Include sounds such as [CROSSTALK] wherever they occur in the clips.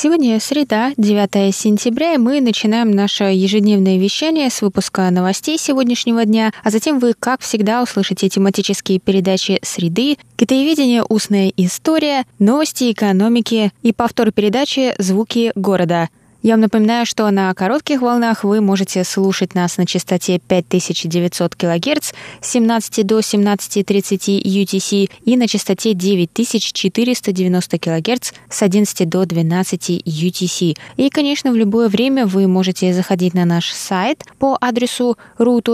Сегодня среда, 9 сентября, и мы начинаем наше ежедневное вещание с выпуска новостей сегодняшнего дня, а затем вы, как всегда, услышите тематические передачи «Среды», «Китаеведение. Устная история», «Новости экономики» и повтор передачи «Звуки города». Я вам напоминаю, что на коротких волнах вы можете слушать нас на частоте 5900 кГц с 17 до 17.30 UTC и на частоте 9490 кГц с 11 до 12 UTC. И, конечно, в любое время вы можете заходить на наш сайт по адресу ru.rti.org.tw,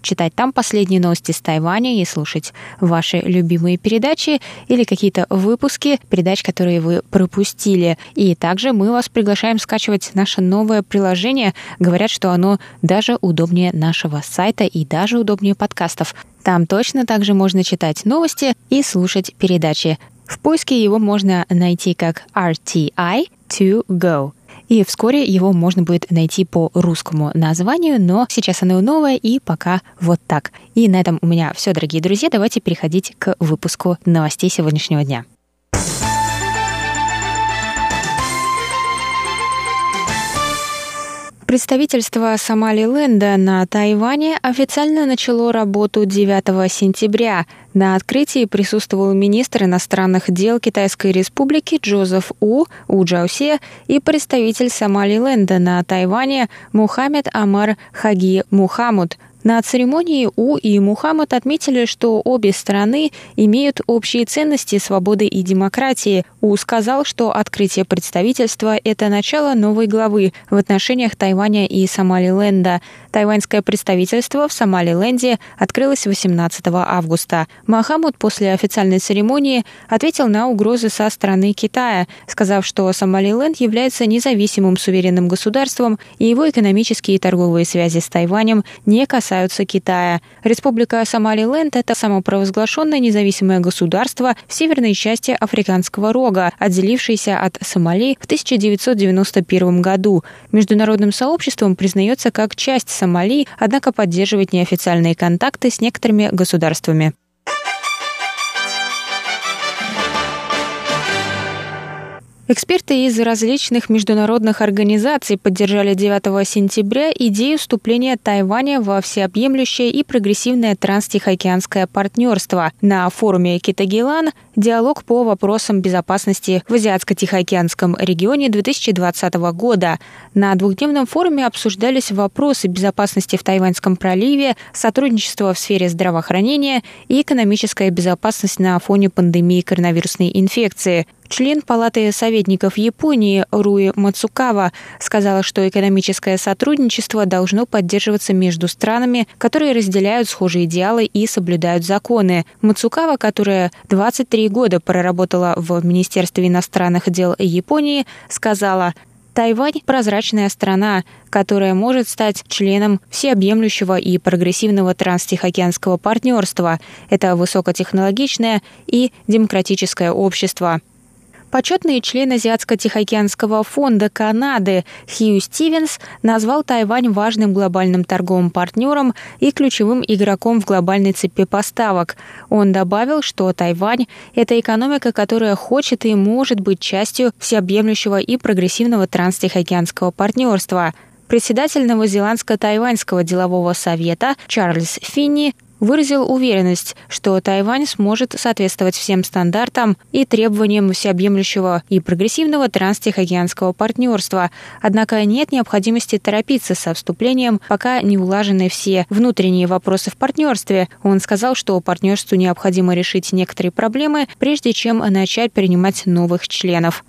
читать там последние новости с Тайваня и слушать ваши любимые передачи или какие-то выпуски передач, которые вы пропустили пропустили. И также мы вас приглашаем скачивать наше новое приложение. Говорят, что оно даже удобнее нашего сайта и даже удобнее подкастов. Там точно также можно читать новости и слушать передачи. В поиске его можно найти как RTI to go. И вскоре его можно будет найти по русскому названию, но сейчас оно новое и пока вот так. И на этом у меня все, дорогие друзья. Давайте переходить к выпуску новостей сегодняшнего дня. Представительство Сомалиленда на Тайване официально начало работу 9 сентября. На открытии присутствовал министр иностранных дел Китайской Республики Джозеф У, У Джаусе и представитель Сомалиленда на Тайване Мухаммед Амар Хаги Мухаммуд. На церемонии У и Мухаммад отметили, что обе страны имеют общие ценности свободы и демократии. У сказал, что открытие представительства – это начало новой главы в отношениях Тайваня и Сомалиленда. Тайваньское представительство в Сомалиленде открылось 18 августа. Махамуд после официальной церемонии ответил на угрозы со стороны Китая, сказав, что Сомалиленд является независимым суверенным государством, и его экономические и торговые связи с Тайванем не касаются Китая. Республика Сомалиленд – это самопровозглашенное независимое государство в северной части Африканского рога, отделившееся от Сомали в 1991 году. Международным сообществом признается как часть Сомали, однако поддерживает неофициальные контакты с некоторыми государствами. Эксперты из различных международных организаций поддержали 9 сентября идею вступления Тайваня во всеобъемлющее и прогрессивное транстихоокеанское партнерство. На форуме Китагилан диалог по вопросам безопасности в Азиатско-Тихоокеанском регионе 2020 года. На двухдневном форуме обсуждались вопросы безопасности в Тайваньском проливе, сотрудничество в сфере здравоохранения и экономическая безопасность на фоне пандемии коронавирусной инфекции. Член Палаты советников Японии Руи Мацукава сказала, что экономическое сотрудничество должно поддерживаться между странами, которые разделяют схожие идеалы и соблюдают законы. Мацукава, которая 23 года проработала в Министерстве иностранных дел Японии, сказала, Тайвань – прозрачная страна, которая может стать членом всеобъемлющего и прогрессивного транстихоокеанского партнерства. Это высокотехнологичное и демократическое общество. Почетный член Азиатско-Тихоокеанского фонда Канады Хью Стивенс назвал Тайвань важным глобальным торговым партнером и ключевым игроком в глобальной цепи поставок. Он добавил, что Тайвань – это экономика, которая хочет и может быть частью всеобъемлющего и прогрессивного транстихоокеанского партнерства – Председатель Новозеландско-Тайваньского делового совета Чарльз Финни выразил уверенность, что Тайвань сможет соответствовать всем стандартам и требованиям всеобъемлющего и прогрессивного транстихоокеанского партнерства. Однако нет необходимости торопиться со вступлением, пока не улажены все внутренние вопросы в партнерстве. Он сказал, что партнерству необходимо решить некоторые проблемы, прежде чем начать принимать новых членов.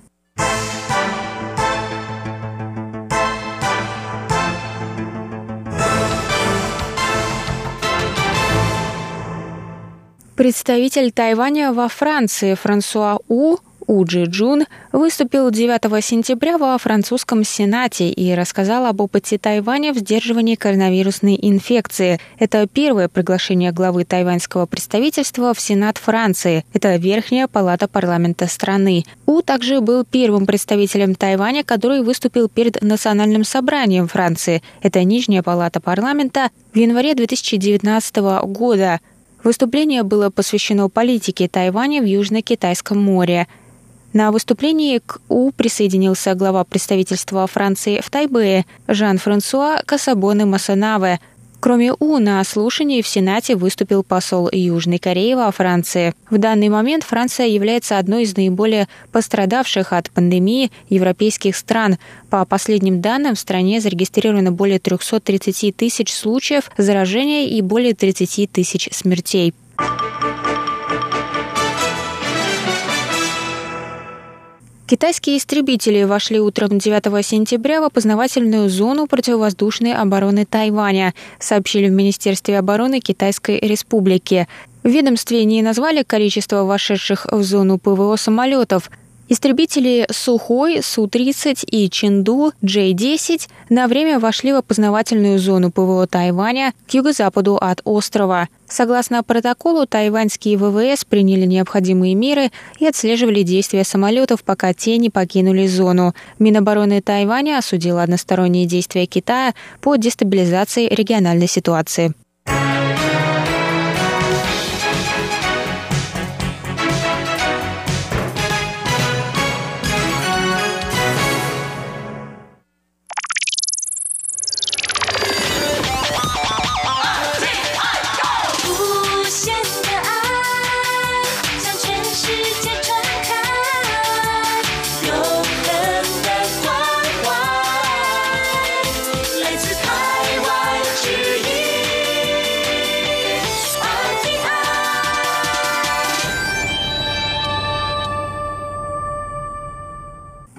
Представитель Тайваня во Франции Франсуа У Уджи Джун выступил 9 сентября во французском Сенате и рассказал об опыте Тайваня в сдерживании коронавирусной инфекции. Это первое приглашение главы тайваньского представительства в Сенат Франции. Это верхняя палата парламента страны. У также был первым представителем Тайваня, который выступил перед Национальным собранием Франции. Это нижняя палата парламента в январе 2019 года. Выступление было посвящено политике Тайваня в Южно-Китайском море. На выступлении к У присоединился глава представительства Франции в Тайбэе Жан-Франсуа Касабоне Масанаве – Кроме У, на слушании в Сенате выступил посол Южной Кореи во Франции. В данный момент Франция является одной из наиболее пострадавших от пандемии европейских стран. По последним данным, в стране зарегистрировано более 330 тысяч случаев заражения и более 30 тысяч смертей. Китайские истребители вошли утром 9 сентября в опознавательную зону противовоздушной обороны Тайваня, сообщили в Министерстве обороны Китайской Республики. В ведомстве не назвали количество вошедших в зону ПВО самолетов – Истребители «Сухой», Су-30 и «Чинду» J-10 на время вошли в опознавательную зону ПВО Тайваня к юго-западу от острова. Согласно протоколу, тайваньские ВВС приняли необходимые меры и отслеживали действия самолетов, пока те не покинули зону. Минобороны Тайваня осудила односторонние действия Китая по дестабилизации региональной ситуации.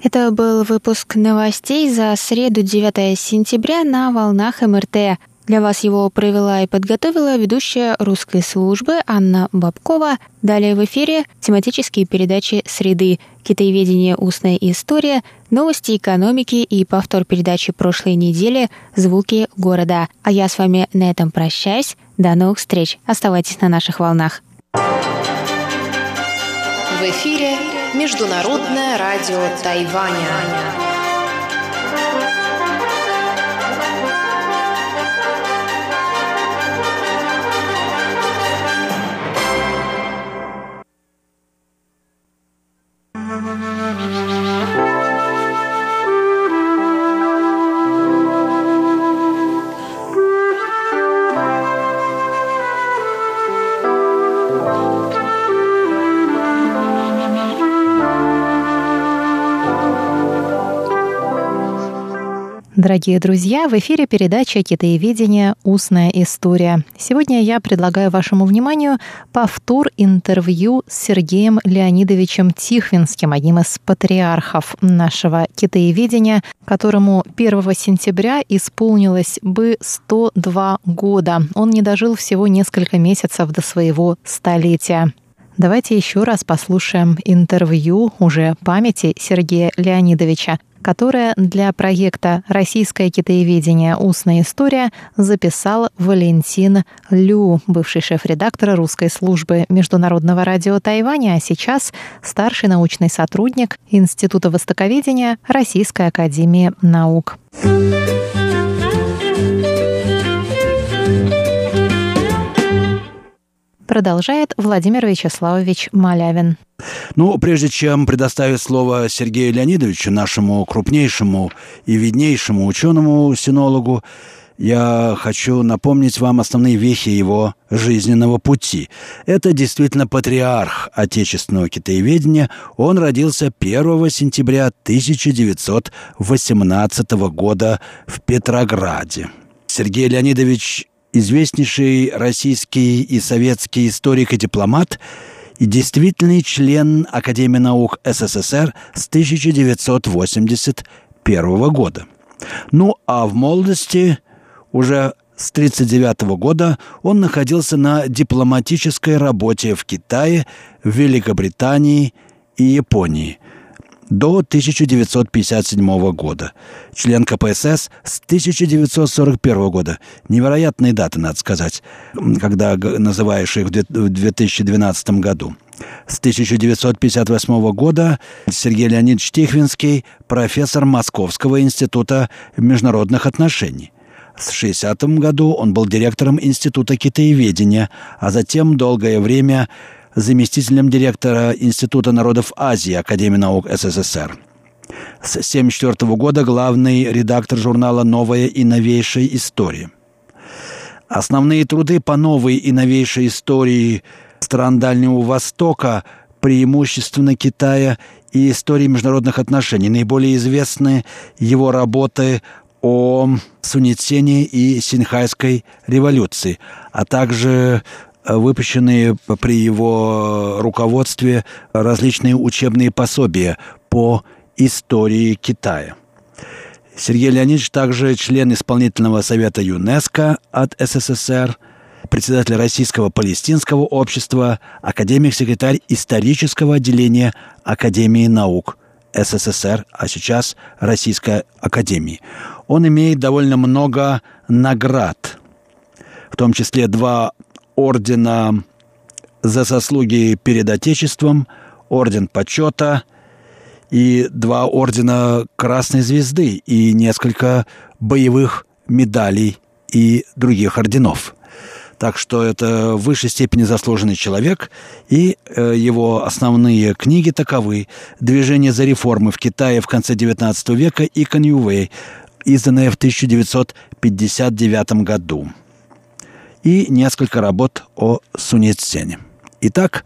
Это был выпуск новостей за среду 9 сентября на волнах МРТ. Для вас его провела и подготовила ведущая русской службы Анна Бабкова. Далее в эфире тематические передачи «Среды», «Китаеведение. Устная история», новости экономики и повтор передачи прошлой недели «Звуки города». А я с вами на этом прощаюсь. До новых встреч. Оставайтесь на наших волнах. В эфире Международное радио Тайваня. Дорогие друзья, в эфире передача «Китаеведение. Устная история». Сегодня я предлагаю вашему вниманию повтор интервью с Сергеем Леонидовичем Тихвинским, одним из патриархов нашего китаеведения, которому 1 сентября исполнилось бы 102 года. Он не дожил всего несколько месяцев до своего столетия. Давайте еще раз послушаем интервью уже памяти Сергея Леонидовича которое для проекта «Российское китаеведение. Устная история» записал Валентин Лю, бывший шеф-редактор русской службы Международного радио Тайваня, а сейчас старший научный сотрудник Института востоковедения Российской академии наук. Продолжает Владимир Вячеславович Малявин. Ну, прежде чем предоставить слово Сергею Леонидовичу, нашему крупнейшему и виднейшему ученому-синологу, я хочу напомнить вам основные вехи его жизненного пути. Это действительно патриарх отечественного китаеведения. Он родился 1 сентября 1918 года в Петрограде. Сергей Леонидович известнейший российский и советский историк и дипломат и действительный член Академии наук СССР с 1981 года. Ну а в молодости, уже с 1939 года, он находился на дипломатической работе в Китае, в Великобритании и Японии до 1957 года. Член КПСС с 1941 года. Невероятные даты, надо сказать, когда называешь их в 2012 году. С 1958 года Сергей Леонидович Тихвинский, профессор Московского института международных отношений. В 60 году он был директором Института китаеведения, а затем долгое время заместителем директора Института народов Азии Академии наук СССР. С 1974 года главный редактор журнала «Новая и новейшая история». Основные труды по новой и новейшей истории стран Дальнего Востока, преимущественно Китая и истории международных отношений. Наиболее известны его работы о Суньцене и Синьхайской революции, а также выпущенные при его руководстве различные учебные пособия по истории Китая. Сергей Леонидович также член исполнительного совета ЮНЕСКО от СССР, председатель Российского палестинского общества, академик-секретарь исторического отделения Академии наук СССР, а сейчас Российской Академии. Он имеет довольно много наград, в том числе два ордена за заслуги перед Отечеством, орден почета и два ордена Красной Звезды и несколько боевых медалей и других орденов. Так что это в высшей степени заслуженный человек, и э, его основные книги таковы «Движение за реформы в Китае в конце XIX века» и «Коньювей», изданные в 1959 году и несколько работ о Суньцзене. Итак,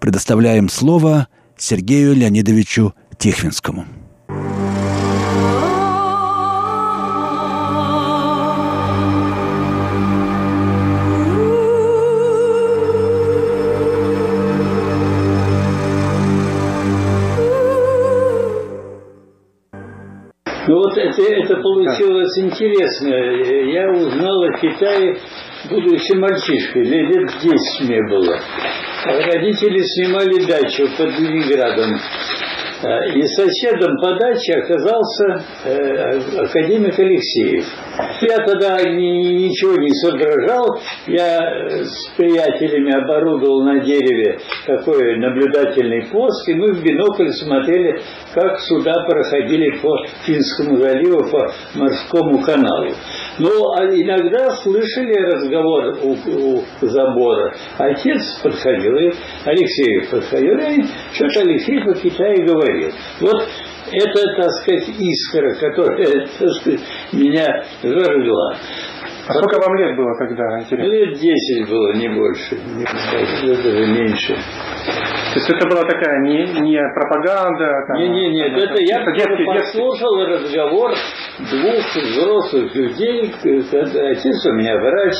предоставляем слово Сергею Леонидовичу Тихвинскому. Ну вот это, это получилось интересно. Я узнал о Китае будучи мальчишкой, лет 10 мне было. Родители снимали дачу под Ленинградом. Э, и соседом по даче оказался э, академик Алексеев. Я тогда ни, ничего не соображал. Я э, с приятелями оборудовал на дереве такой наблюдательный пост, и мы в бинокль смотрели, как суда проходили по Финскому заливу, по морскому каналу. Но а иногда слышали разговор у, у забора. Отец подходил, и Алексеев подходил, и что-то Алексей по Китаю говорил. Вот это, так сказать, искра, которая, [LAUGHS] так сказать, меня зажгла. А сколько вам лет было тогда? Интересно? Лет 10 было, не больше, не больше, даже меньше. То есть это была такая не, не пропаганда? Не, не, нет, это, это я детский, послушал детский. разговор двух взрослых людей. Отец у меня врач,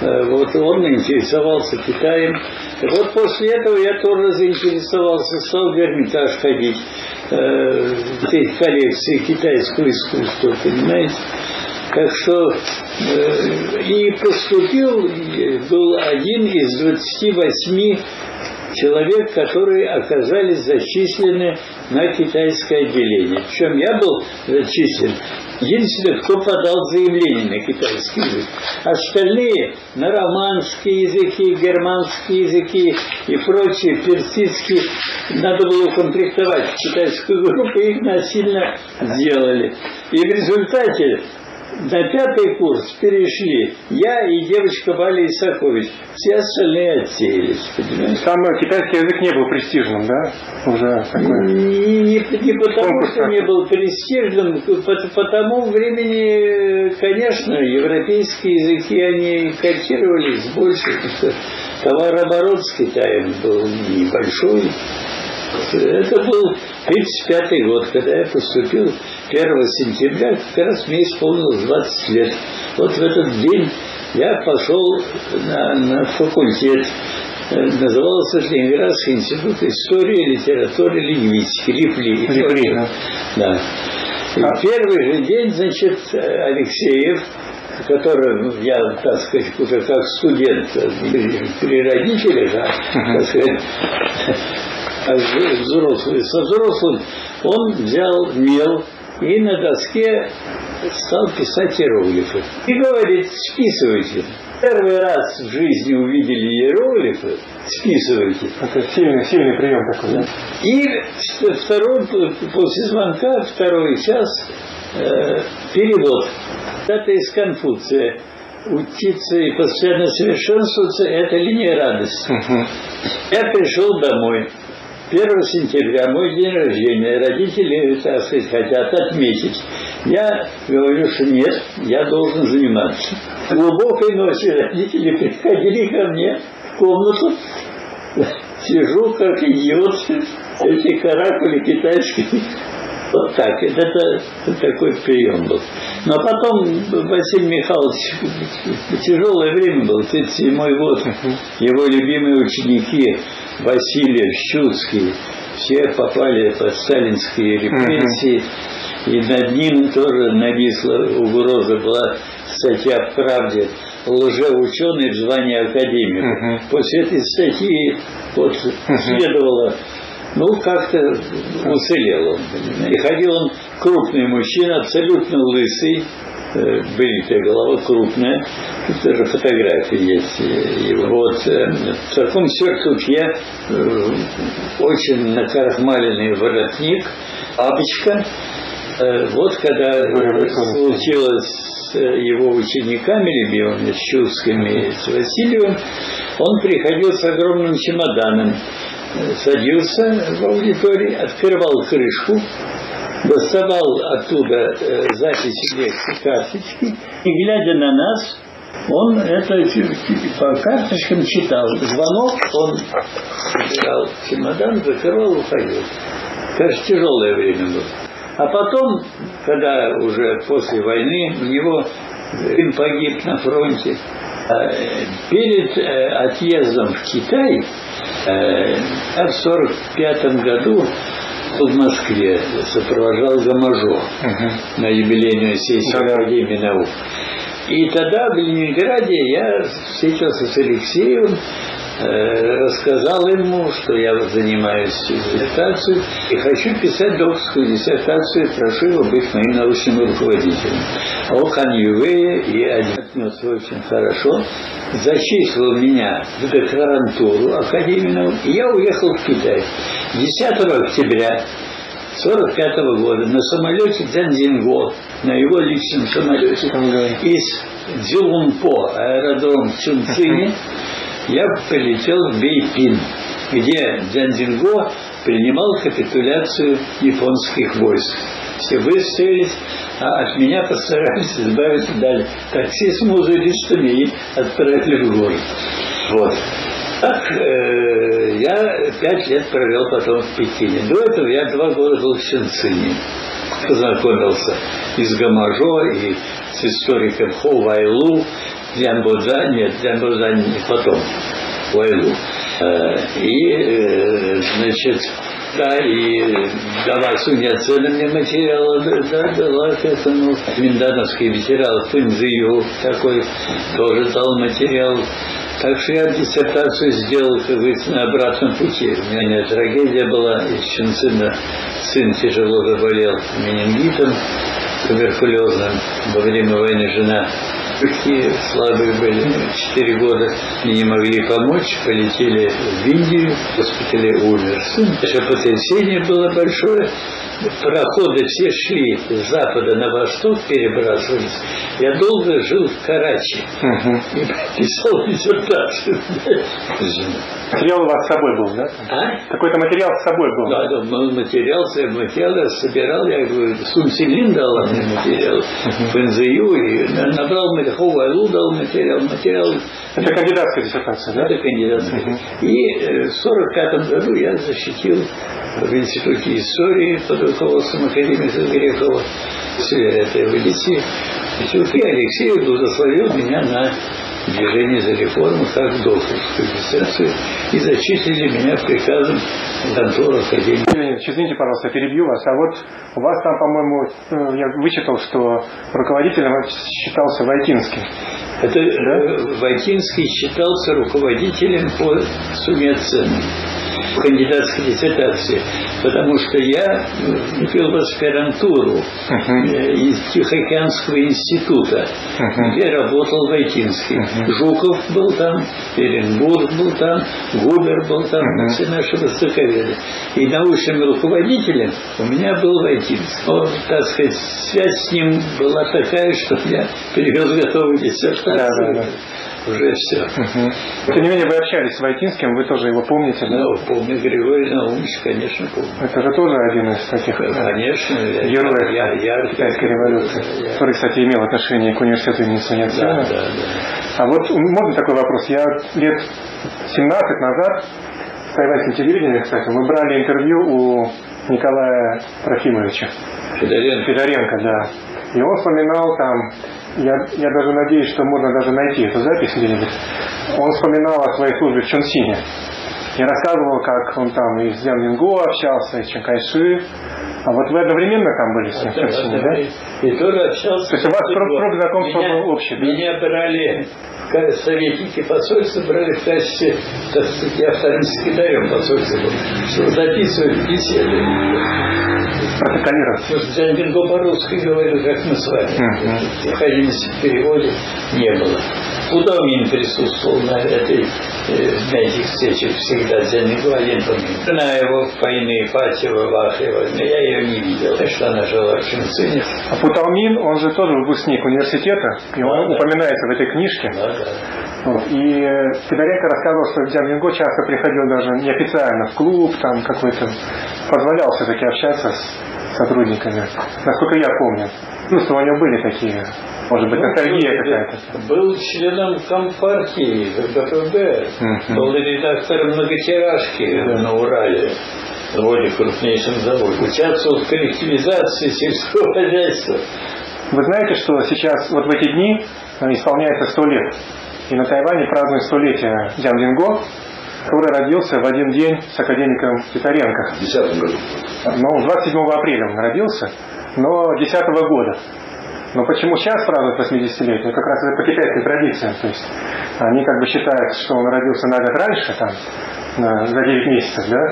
вот он интересовался Китаем. Вот после этого я тоже заинтересовался, стал в Эрмитаж ходить, э, коллекции китайского искусства, понимаете? Так что э, и поступил, был один из 28 человек, которые оказались зачислены на китайское отделение. Причем я был зачислен единственный, кто подал заявление на китайский язык. Остальные на романские языки, германские языки и прочие персидские надо было укомплектовать китайскую группу, и их насильно сделали. И в результате на пятый курс перешли я и девочка Валя Исакович. Все остальные отсеялись, понимаете? Сам китайский язык не был престижным, да? Уже такой... Не, не, не потому, что не был престижным, по, по тому времени, конечно, европейские языки, они котировались больше. Товарооборот с Китаем был небольшой. Это был 1935 год, когда я поступил 1 сентября, как раз мне исполнилось 20 лет. Вот в этот день я пошел на, на факультет. Э, назывался Ленинградский институт истории, литературы, лингвистики, ЛИПЛИ. ЛИПЛИ, да. да. И а... первый же день, значит, Алексеев, который, ну, я, так сказать, уже как студент при родителях, да, uh-huh. так сказать, [LAUGHS] а взрослый, со взрослым, он взял мел и на доске стал писать иероглифы. И говорит, списывайте. Первый раз в жизни увидели иероглифы, списывайте. Это сильный, сильный прием такой, да? И второй, после звонка, второй час, э, перевод. Это из Конфуция. Учиться и постоянно совершенствоваться – это линия радости. Я пришел домой. 1 сентября, мой день рождения, родители, так сказать, хотят отметить. Я говорю, что нет, я должен заниматься. Глубокой ночью родители приходили ко мне в комнату, сижу как идиот, эти каракули китайские. Вот так, это, это такой прием был. Но потом Василий Михайлович, тяжелое время было, 37 год, его любимые ученики Василий Щуцкий, все попали под сталинские репрессии, и над ним тоже нависла угроза была статья в «Правде» лжеученый в звании академика. После этой статьи вот следовало, ну, как-то уцелел он. И ходил он крупный мужчина, абсолютно лысый, бритая голова крупная, тут даже фотографии есть э, его. Вот э, в таком сюртуке э, очень накрахмаленный воротник, папочка. Э, Вот когда случилось с э, его учениками любимыми, с Чувскими и с Васильевым, он приходил с огромным чемоданом, э, садился в аудитории, открывал крышку, доставал оттуда э, записи лекций, карточки, и глядя на нас, он это по карточкам читал. Звонок, он собирал чемодан, закрывал, уходил. Конечно, тяжелое время было. А потом, когда уже после войны, у него сын погиб на фронте, э, перед э, отъездом в Китай, э, я в 1945 году в Москве сопровождал Гамажо на юбилейную сессию Да-да. Академии наук. И тогда в Ленинграде я встретился с Алексеем, э, рассказал ему, что я занимаюсь диссертацией и хочу писать докторскую диссертацию, прошу его быть моим научным руководителем. О Хан Ювее и отнесся очень хорошо, зачислил меня в докторантуру Академии наук, и я уехал в Китай. 10 октября 45 года на самолете Дзянзинго, на его личном самолете из Дзюлунпо, аэродром в Чунцине, я полетел в Бейпин, где Дзянзинго принимал капитуляцию японских войск. Все выстроились, а от меня постарались избавиться, дали такси с музыристами и отправили в город. Вот. Так, э, я пять лет провел потом в Пекине. До этого я два года был в Ченцине. Познакомился и с Гамажо, и с историком Хо Вайлу, Дзян Бодза, нет, Дзян Бодза не потом, Вайлу. Э, И, э, значит, да, и дала Суня Цена мне материалы, да, да, дала к этому. Миндановский ветеран Фэнзию такой тоже дал материал. Так что я диссертацию сделал, как говорится, на обратном пути. У меня трагедия была, из Чунцина сын тяжело заболел менингитом туберкулезным. Во время войны жена легкие, слабые были, четыре года не могли помочь, полетели в Индию, в госпитале умер. Даже потрясение было большое. Проходы все шли с запада на восток, перебрасывались. Я долго жил в Карачи и писал диссертацию. Материал у вас с собой был, да? А? Какой-то материал с собой был. Да, да, материал, материал я собирал, я говорю, Сун Силин дала мне материал, Бензию, и на- набрал Мельхову Айлу дал материал, материал Это кандидатская диссертация, да? это кандидатская. И э, в 45 году я защитил в Институте истории под руководством академика Грехова все этой эволюции. И Алексей благословил меня на движение за реформу как докторскую диссертацию и зачислили меня приказом в контору Академии. Извините, пожалуйста, перебью вас. А вот у вас там, по-моему, э, я вычитал, что руководителем считался Войтинский. Это э, Войтинский считался руководителем по Сумецену. В кандидатской диссертации, потому что я вел в аспирантуру uh-huh. из Тихоокеанского института, uh-huh. где работал Войтинский. Uh-huh. Жуков был там, Эренбург был там, Губер был там, uh-huh. все наши востоковеды. И научным руководителем у меня был Войтинский. Но, так сказать, связь с ним была такая, что я перевел готовую диссертацию. Да, да, да уже все. Угу. Тем не менее, вы общались с Войтинским, вы тоже его помните, да? Ну, помню Григорий Наумович, конечно, помню. Это же тоже один из таких конечно, героев я, я, китайской революции, я, который, кстати, имел отношение к университету имени Суньяцена. Да, да, да. А вот можно такой вопрос? Я лет 17 назад в тайваньском телевидении, кстати, мы брали интервью у Николая Трофимовича. Федоренко. Федоренко, да. И он вспоминал там я, я даже надеюсь, что можно даже найти эту запись где-нибудь. Он вспоминал о своей службе в Чунсине. И рассказывал, как он там и с Дзян общался, и с Чанкайши. А вот вы одновременно там были с ним в Чунсине, да? И тоже общался. То есть у вас круг, круг знакомства меня, был общий, да? Меня брали советники посольства брали в качестве, так сказать, я вторым секретарем посольства был, чтобы записывать беседы протоколировать. Дзянбинго по-русски говорил, как мы с вами. Необходимости в переводе не было. Удомин присутствовал на этой на этих встречах всегда помню. Жена его Фаины Ипатьева, Вахрева, но я ее не видел, что она жила в Чунцине. А Путалмин, он же тоже выпускник университета, и он да, упоминается в этой книжке. Да, да. Вот. И Федоренко рассказывал, что Дзян Винго часто приходил даже неофициально в клуб, там какой-то, позволял все-таки общаться с сотрудниками, насколько я помню. Ну, что у него были такие, может быть, ну, ностальгия какая-то. Был членом Компартии, КПБ, uh-huh. был редактором многотиражки на Урале вроде крупнейшем заводе. Участвовал в коллективизации сельского хозяйства. Вы знаете, что сейчас, вот в эти дни, э, исполняется сто лет. И на Тайване празднуют столетие Дзян Динго, который родился в один день с академиком Титаренко. В 10 году. Ну, 27 апреля он родился, но 10 -го года. Но почему сейчас празднуют 80-летие? Как раз это по китайской традиции. То есть они как бы считают, что он родился на год раньше, там, за 9 месяцев, да?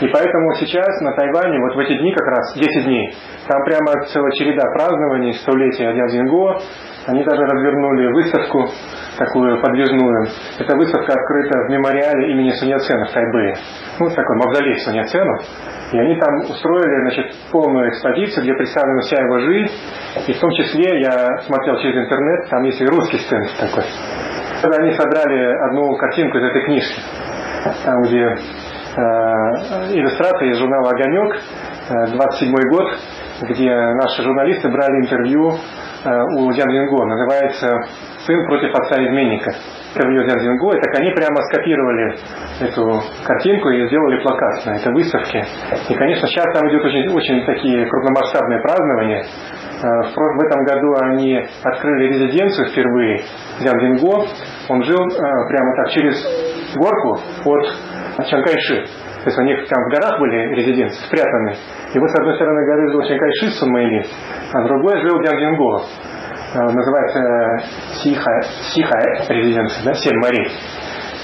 И поэтому сейчас на Тайване, вот в эти дни как раз, 10 дней, там прямо целая череда празднований, столетия Дядя Зинго, они даже развернули выставку такую подвижную. Эта выставка открыта в мемориале имени Суньяцена в Тайбэе. Ну, такой мавзолей Суньяцена. И они там устроили значит, полную экспозицию, где представлена вся его жизнь. И в том числе я смотрел через интернет, там есть и русский стенд такой. Когда они собрали одну картинку из этой книжки, там где э, иллюстрация из журнала «Огонек», э, 27 год, где наши журналисты брали интервью э, у Дзян Винго. Называется сын против отца-изменника. Интервью Дзян Зинго, так они прямо скопировали эту картинку и сделали плакат на этой выставке. И, конечно, сейчас там идет очень, очень такие крупномасштабные празднования. Э, в этом году они открыли резиденцию впервые. Дзян Зинго, он жил э, прямо так через горку от Чанкайши. То есть у них там в горах были резиденции, спрятаны. И вот с одной стороны горы жил Чанкайши Сунмэйли, а с другой жил Дзян Зинго. Э, называется Сихай, Сихай резиденция, да, Семь морей.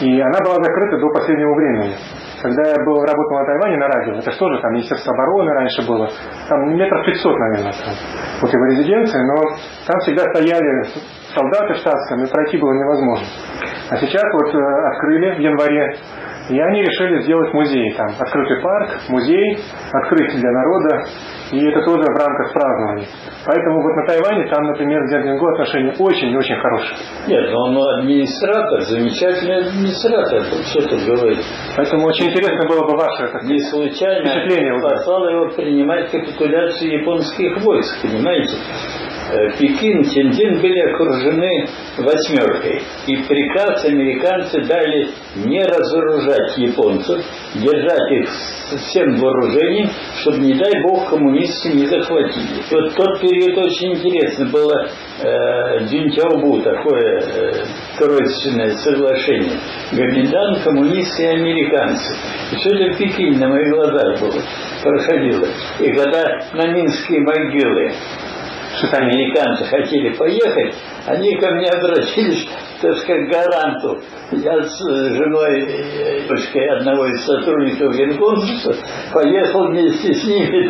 И она была закрыта до последнего времени. Когда я был, работал на Тайване на радио, это что же там, Министерство обороны раньше было, там метров 500, наверное, там, вот его резиденция, но там всегда стояли солдаты в штатском, и пройти было невозможно. А сейчас вот э, открыли в январе, и они решили сделать музей, там, открытый парк, музей, открыть для народа, и это тоже в рамках празднования. Поэтому вот на Тайване там, например, с Дзянгинго отношения очень-очень хорошие. Нет, но он администратор, замечательный администратор, что тут говорит. Поэтому очень интересно было бы ваше это, Не случайно впечатление послал его принимать капитуляцию японских войск, понимаете? Э, Пекин, Тяньцзин были окружены восьмеркой. И приказ американцы дали не разоружать японцев, держать их всем вооружением, чтобы, не дай бог, коммунисты не захватили. И вот тот период очень интересно было э, Дюнтяобу, такое э, тройственное соглашение. Гоминдан, коммунисты и американцы. И все это в Пекине на моих глазах было, проходило. И когда на Минские могилы что американцы хотели поехать, они ко мне обратились, так сказать, гаранту. Я с женой, дочкой одного из сотрудников Генконсульства поехал вместе с ними.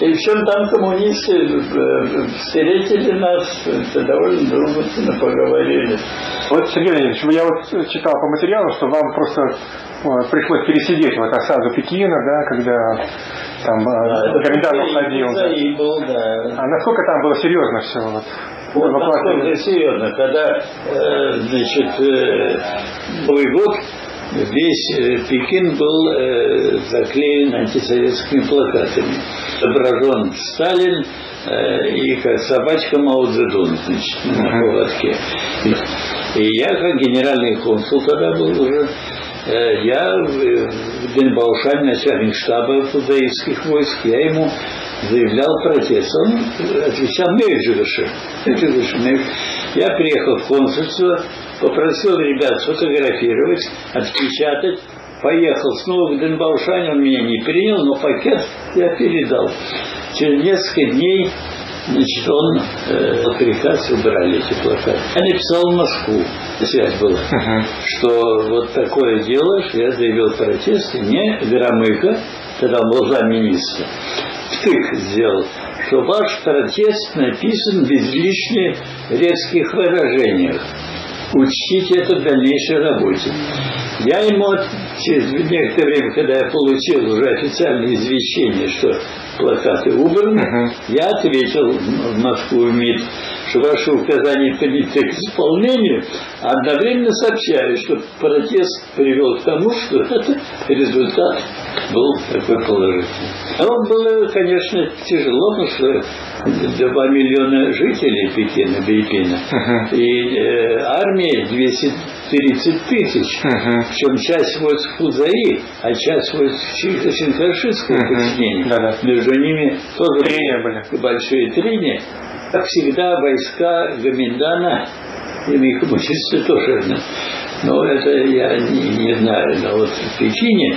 И в чем там коммунисты э, встретили нас, довольно дружественно поговорили. Вот, Сергей Леонидович, я вот читал по материалу, что вам просто пришлось пересидеть вот осаду Пекина, да, когда там да, комендант уходил. Да. Был, да. А насколько там было серьезно все? Вот? Вот насколько серьезно, когда, э, значит, э, Новый год весь э, Пекин был заклеен антисоветскими плакатами. Изображен Сталин и как собачка Мао Цзэдун, значит, на поводке. И я, как генеральный консул тогда был уже, я в Денбаушане, начальник штаба фудаистских войск, я ему заявлял протест. Он отвечал Мейджевыши. Я приехал в консульство, попросил ребят сфотографировать, отпечатать, поехал снова в Денбаушане, он меня не принял, но пакет я передал. Через несколько дней Значит, он э, приказ убрали эти плакаты. Я написал в Москву, связь была, uh-huh. что вот такое дело, что я заявил протест, не Громыко, тогда он был замминистра, втык сделал, что ваш протест написан без лишних резких выражений. Учтите это в дальнейшей работе. Я ему через некоторое время, когда я получил уже официальное извещение, что плакаты убраны, uh-huh. я ответил в Москву в МИД, что ваши указания приведены к исполнению, а одновременно сообщаю, что протест привел к тому, что [LAUGHS] результат был такой положительный. Но было, конечно, тяжело, потому что 2 миллиона жителей Пекина, Бейпина, uh-huh. и э, армия 230 тысяч, uh-huh. причем часть войск Фудзаи, а часть войск Чинкашистского uh-huh. подчинения. Да-да. Между ними тоже трения были. большие трения. Как всегда, войска Гаминдана и коммунисты тоже. Но это я не, не знаю. Но вот в Пекине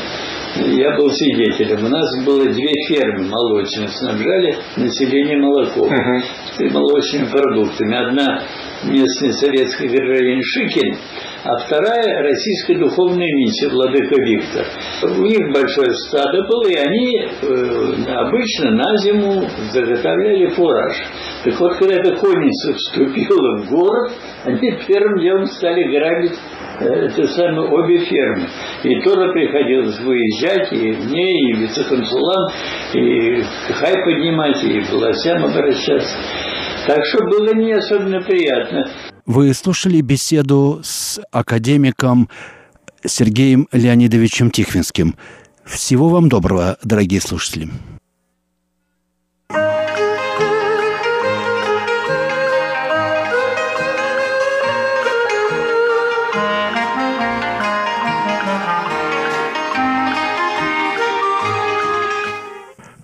я был свидетелем. У нас было две фермы молочные, снабжали население молоком uh-huh. и молочными продуктами. Одна местный советский гражданин Шикин, а вторая российская духовная миссия Владыка Виктор. У них большое стадо было, и они э, обычно на зиму заготовляли фураж. Так вот, когда эта конница вступила в город, они первым делом стали грабить это самые обе фермы. И тоже приходилось выезжать, и мне, и вице-консулам, и хай поднимать, и к властям обращаться. Так что было не особенно приятно. Вы слушали беседу с академиком Сергеем Леонидовичем Тихвинским. Всего вам доброго, дорогие слушатели.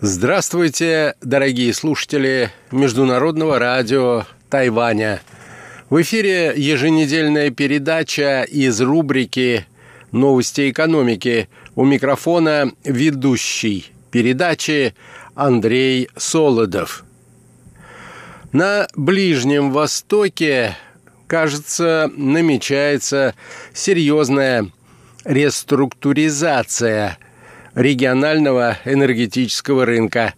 Здравствуйте, дорогие слушатели Международного радио Тайваня. В эфире еженедельная передача из рубрики «Новости экономики». У микрофона ведущий передачи Андрей Солодов. На Ближнем Востоке, кажется, намечается серьезная реструктуризация – регионального энергетического рынка.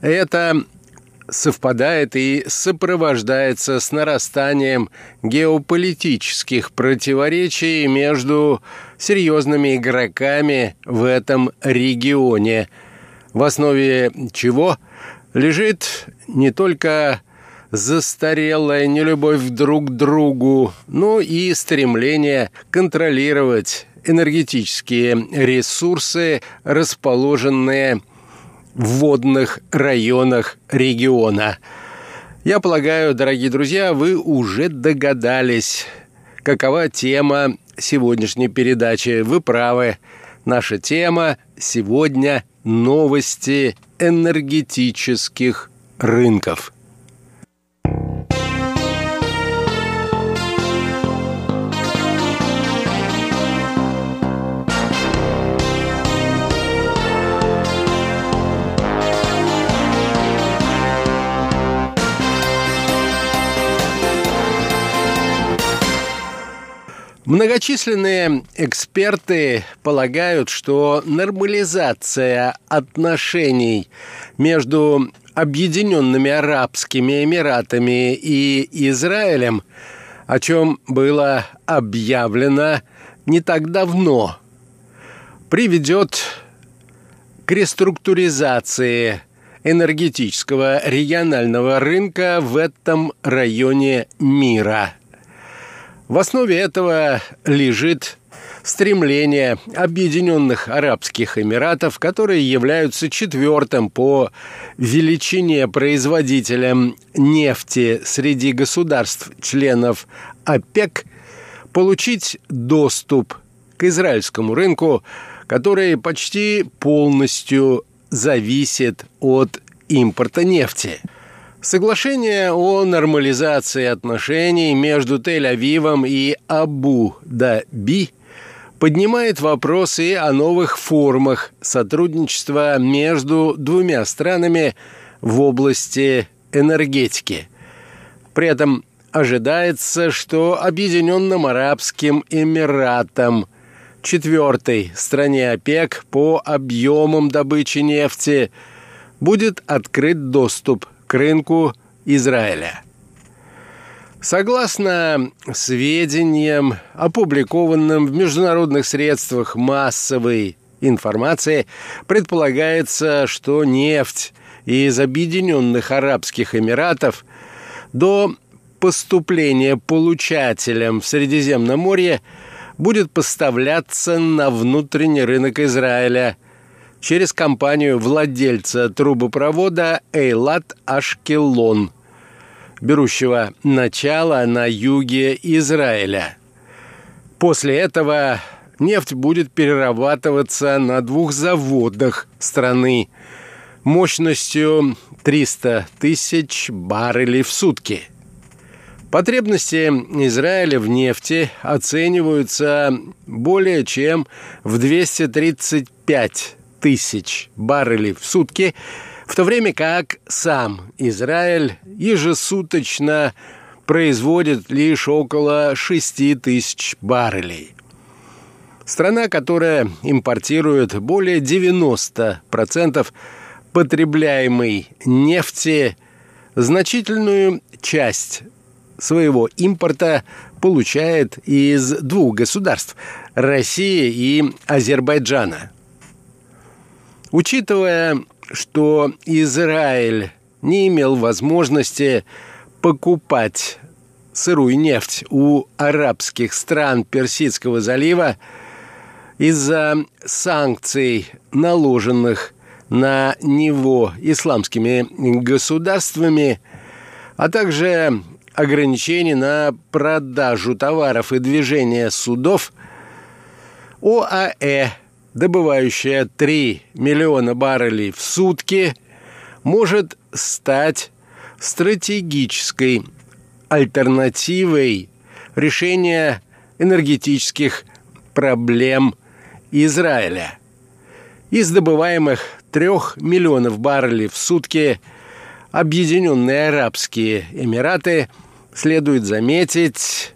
Это совпадает и сопровождается с нарастанием геополитических противоречий между серьезными игроками в этом регионе, в основе чего лежит не только застарелая нелюбовь друг к другу, но и стремление контролировать энергетические ресурсы, расположенные в водных районах региона. Я полагаю, дорогие друзья, вы уже догадались, какова тема сегодняшней передачи. Вы правы. Наша тема сегодня – новости энергетических рынков – Многочисленные эксперты полагают, что нормализация отношений между Объединенными Арабскими Эмиратами и Израилем, о чем было объявлено не так давно, приведет к реструктуризации энергетического регионального рынка в этом районе мира. В основе этого лежит стремление Объединенных Арабских Эмиратов, которые являются четвертым по величине производителем нефти среди государств-членов ОПЕК, получить доступ к израильскому рынку, который почти полностью зависит от импорта нефти. Соглашение о нормализации отношений между Тель-Авивом и Абу-Даби поднимает вопросы о новых формах сотрудничества между двумя странами в области энергетики. При этом ожидается, что Объединенным Арабским Эмиратам, четвертой стране ОПЕК по объемам добычи нефти, будет открыт доступ к рынку Израиля. Согласно сведениям, опубликованным в международных средствах массовой информации, предполагается, что нефть из Объединенных Арабских Эмиратов до поступления получателям в Средиземном море будет поставляться на внутренний рынок Израиля через компанию владельца трубопровода «Эйлат Ашкелон», берущего начало на юге Израиля. После этого нефть будет перерабатываться на двух заводах страны мощностью 300 тысяч баррелей в сутки. Потребности Израиля в нефти оцениваются более чем в 235 тысяч баррелей в сутки – в то время как сам Израиль ежесуточно производит лишь около 6 тысяч баррелей. Страна, которая импортирует более 90% потребляемой нефти, значительную часть своего импорта получает из двух государств – России и Азербайджана. Учитывая что Израиль не имел возможности покупать сырую нефть у арабских стран Персидского залива из-за санкций, наложенных на него исламскими государствами, а также ограничений на продажу товаров и движение судов, ОАЭ – добывающая 3 миллиона баррелей в сутки, может стать стратегической альтернативой решения энергетических проблем Израиля. Из добываемых 3 миллионов баррелей в сутки Объединенные Арабские Эмираты, следует заметить,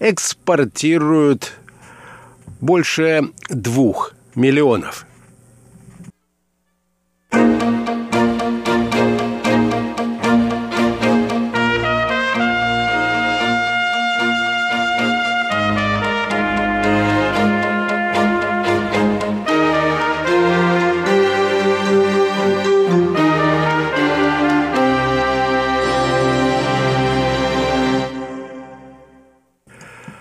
экспортируют больше двух миллионов.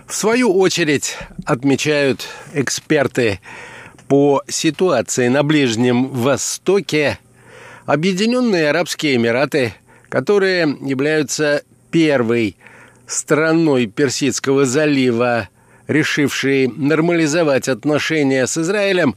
В свою очередь отмечают эксперты по ситуации на Ближнем Востоке. Объединенные Арабские Эмираты, которые являются первой страной Персидского залива, решившей нормализовать отношения с Израилем,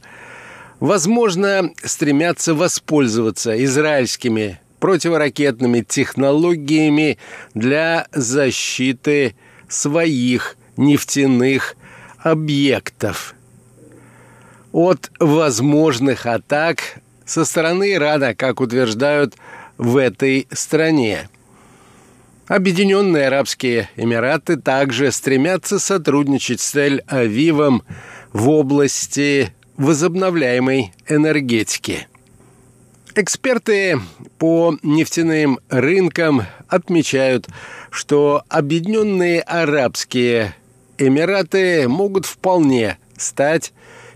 возможно, стремятся воспользоваться израильскими противоракетными технологиями для защиты своих нефтяных объектов от возможных атак со стороны Ирана, как утверждают в этой стране. Объединенные Арабские Эмираты также стремятся сотрудничать с Тель-Авивом в области возобновляемой энергетики. Эксперты по нефтяным рынкам отмечают, что Объединенные Арабские Эмираты могут вполне стать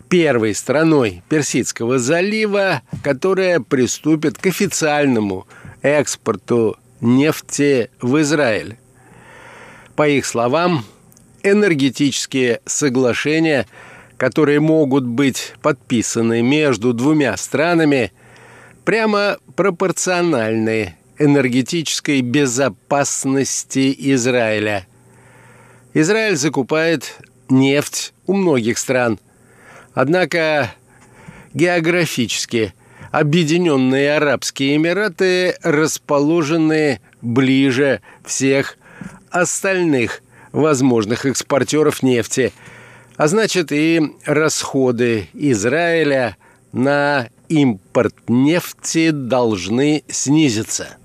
первой страной Персидского залива, которая приступит к официальному экспорту нефти в Израиль. По их словам, энергетические соглашения, которые могут быть подписаны между двумя странами, прямо пропорциональны энергетической безопасности Израиля. Израиль закупает нефть у многих стран. Однако географически Объединенные Арабские Эмираты расположены ближе всех остальных возможных экспортеров нефти, а значит и расходы Израиля на импорт нефти должны снизиться.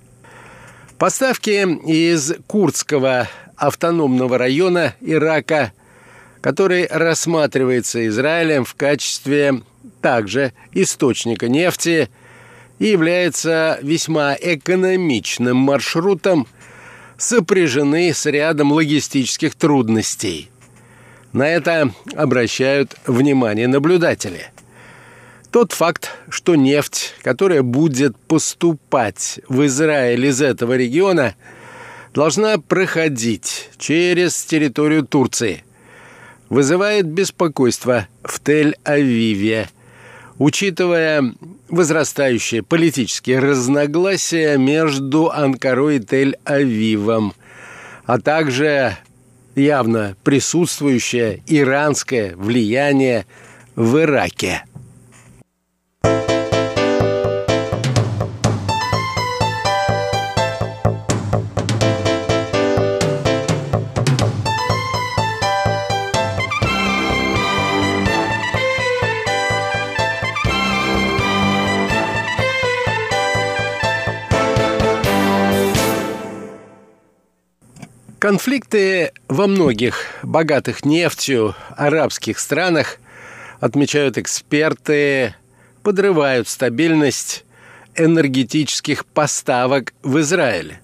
Поставки из Курдского автономного района Ирака, который рассматривается Израилем в качестве также источника нефти и является весьма экономичным маршрутом, сопряжены с рядом логистических трудностей. На это обращают внимание наблюдатели. Тот факт, что нефть, которая будет поступать в Израиль из этого региона, должна проходить через территорию Турции, вызывает беспокойство в Тель-Авиве – учитывая возрастающие политические разногласия между Анкарой и Тель-Авивом, а также явно присутствующее иранское влияние в Ираке. Конфликты во многих богатых нефтью арабских странах, отмечают эксперты, подрывают стабильность энергетических поставок в Израиль.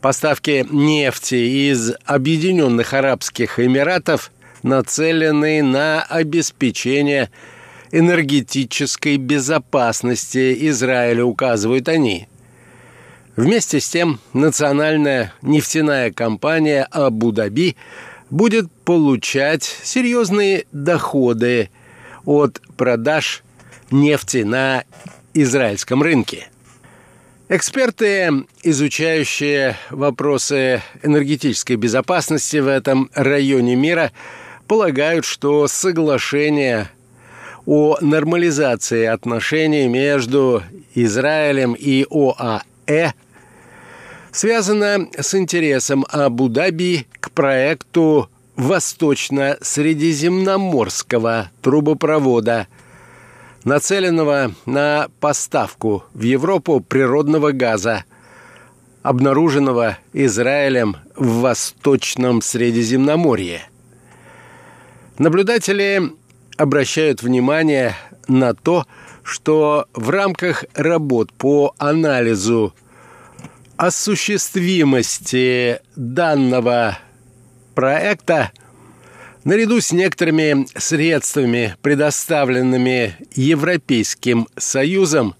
Поставки нефти из Объединенных Арабских Эмиратов нацелены на обеспечение энергетической безопасности Израиля, указывают они – Вместе с тем, национальная нефтяная компания Абу-Даби будет получать серьезные доходы от продаж нефти на израильском рынке. Эксперты, изучающие вопросы энергетической безопасности в этом районе мира, полагают, что соглашение о нормализации отношений между Израилем и ОАЭ – связана с интересом Абу-Даби к проекту Восточно-Средиземноморского трубопровода, нацеленного на поставку в Европу природного газа, обнаруженного Израилем в Восточном Средиземноморье. Наблюдатели обращают внимание на то, что в рамках работ по анализу осуществимости данного проекта наряду с некоторыми средствами, предоставленными Европейским Союзом,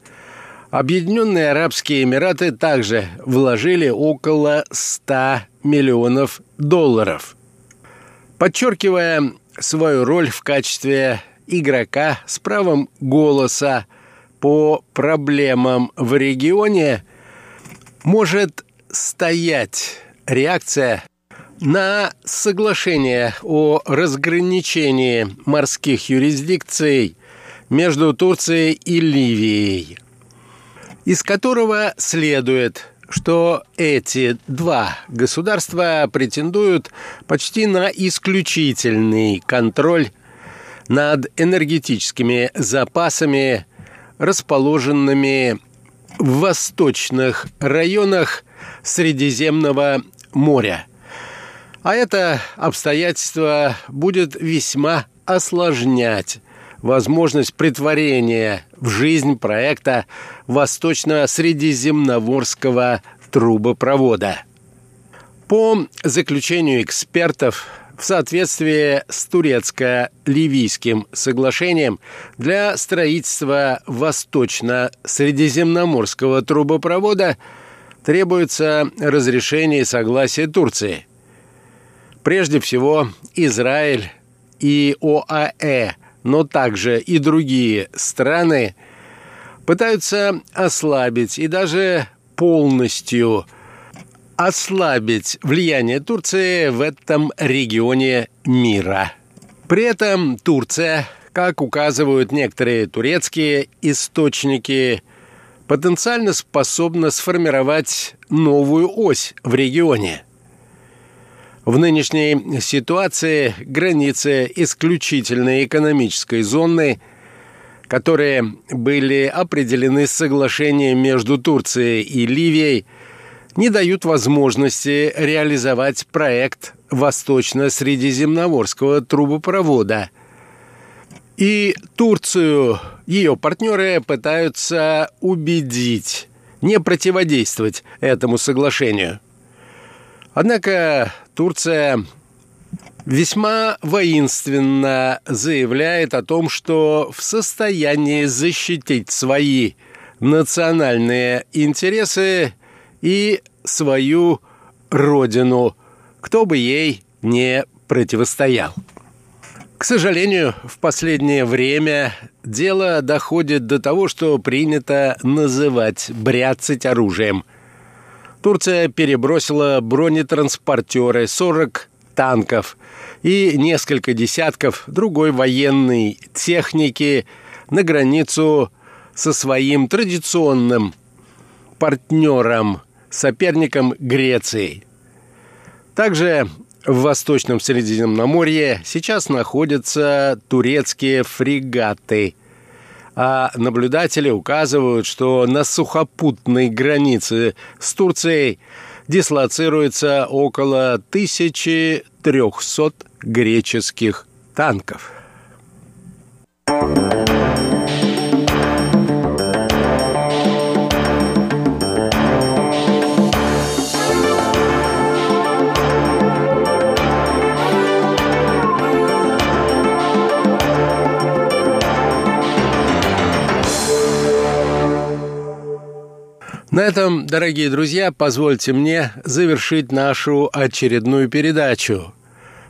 Объединенные Арабские Эмираты также вложили около 100 миллионов долларов. Подчеркивая свою роль в качестве игрока с правом голоса по проблемам в регионе – может стоять реакция на соглашение о разграничении морских юрисдикций между Турцией и Ливией, из которого следует, что эти два государства претендуют почти на исключительный контроль над энергетическими запасами, расположенными в восточных районах Средиземного моря. А это обстоятельство будет весьма осложнять возможность притворения в жизнь проекта Восточно-Средиземноморского трубопровода. По заключению экспертов, в соответствии с турецко-ливийским соглашением для строительства Восточно-Средиземноморского трубопровода требуется разрешение и согласие Турции. Прежде всего, Израиль и ОАЭ, но также и другие страны пытаются ослабить и даже полностью ослабить влияние Турции в этом регионе мира. При этом Турция, как указывают некоторые турецкие источники, потенциально способна сформировать новую ось в регионе. В нынешней ситуации границы исключительной экономической зоны, которые были определены соглашением между Турцией и Ливией – не дают возможности реализовать проект Восточно-Средиземноморского трубопровода. И Турцию ее партнеры пытаются убедить не противодействовать этому соглашению. Однако Турция весьма воинственно заявляет о том, что в состоянии защитить свои национальные интересы – и свою родину, кто бы ей не противостоял. К сожалению, в последнее время дело доходит до того, что принято называть бряцать оружием. Турция перебросила бронетранспортеры, 40 танков и несколько десятков другой военной техники на границу со своим традиционным партнером соперником Греции. Также в Восточном Средиземноморье сейчас находятся турецкие фрегаты, а наблюдатели указывают, что на сухопутной границе с Турцией дислоцируется около 1300 греческих танков. На этом, дорогие друзья, позвольте мне завершить нашу очередную передачу.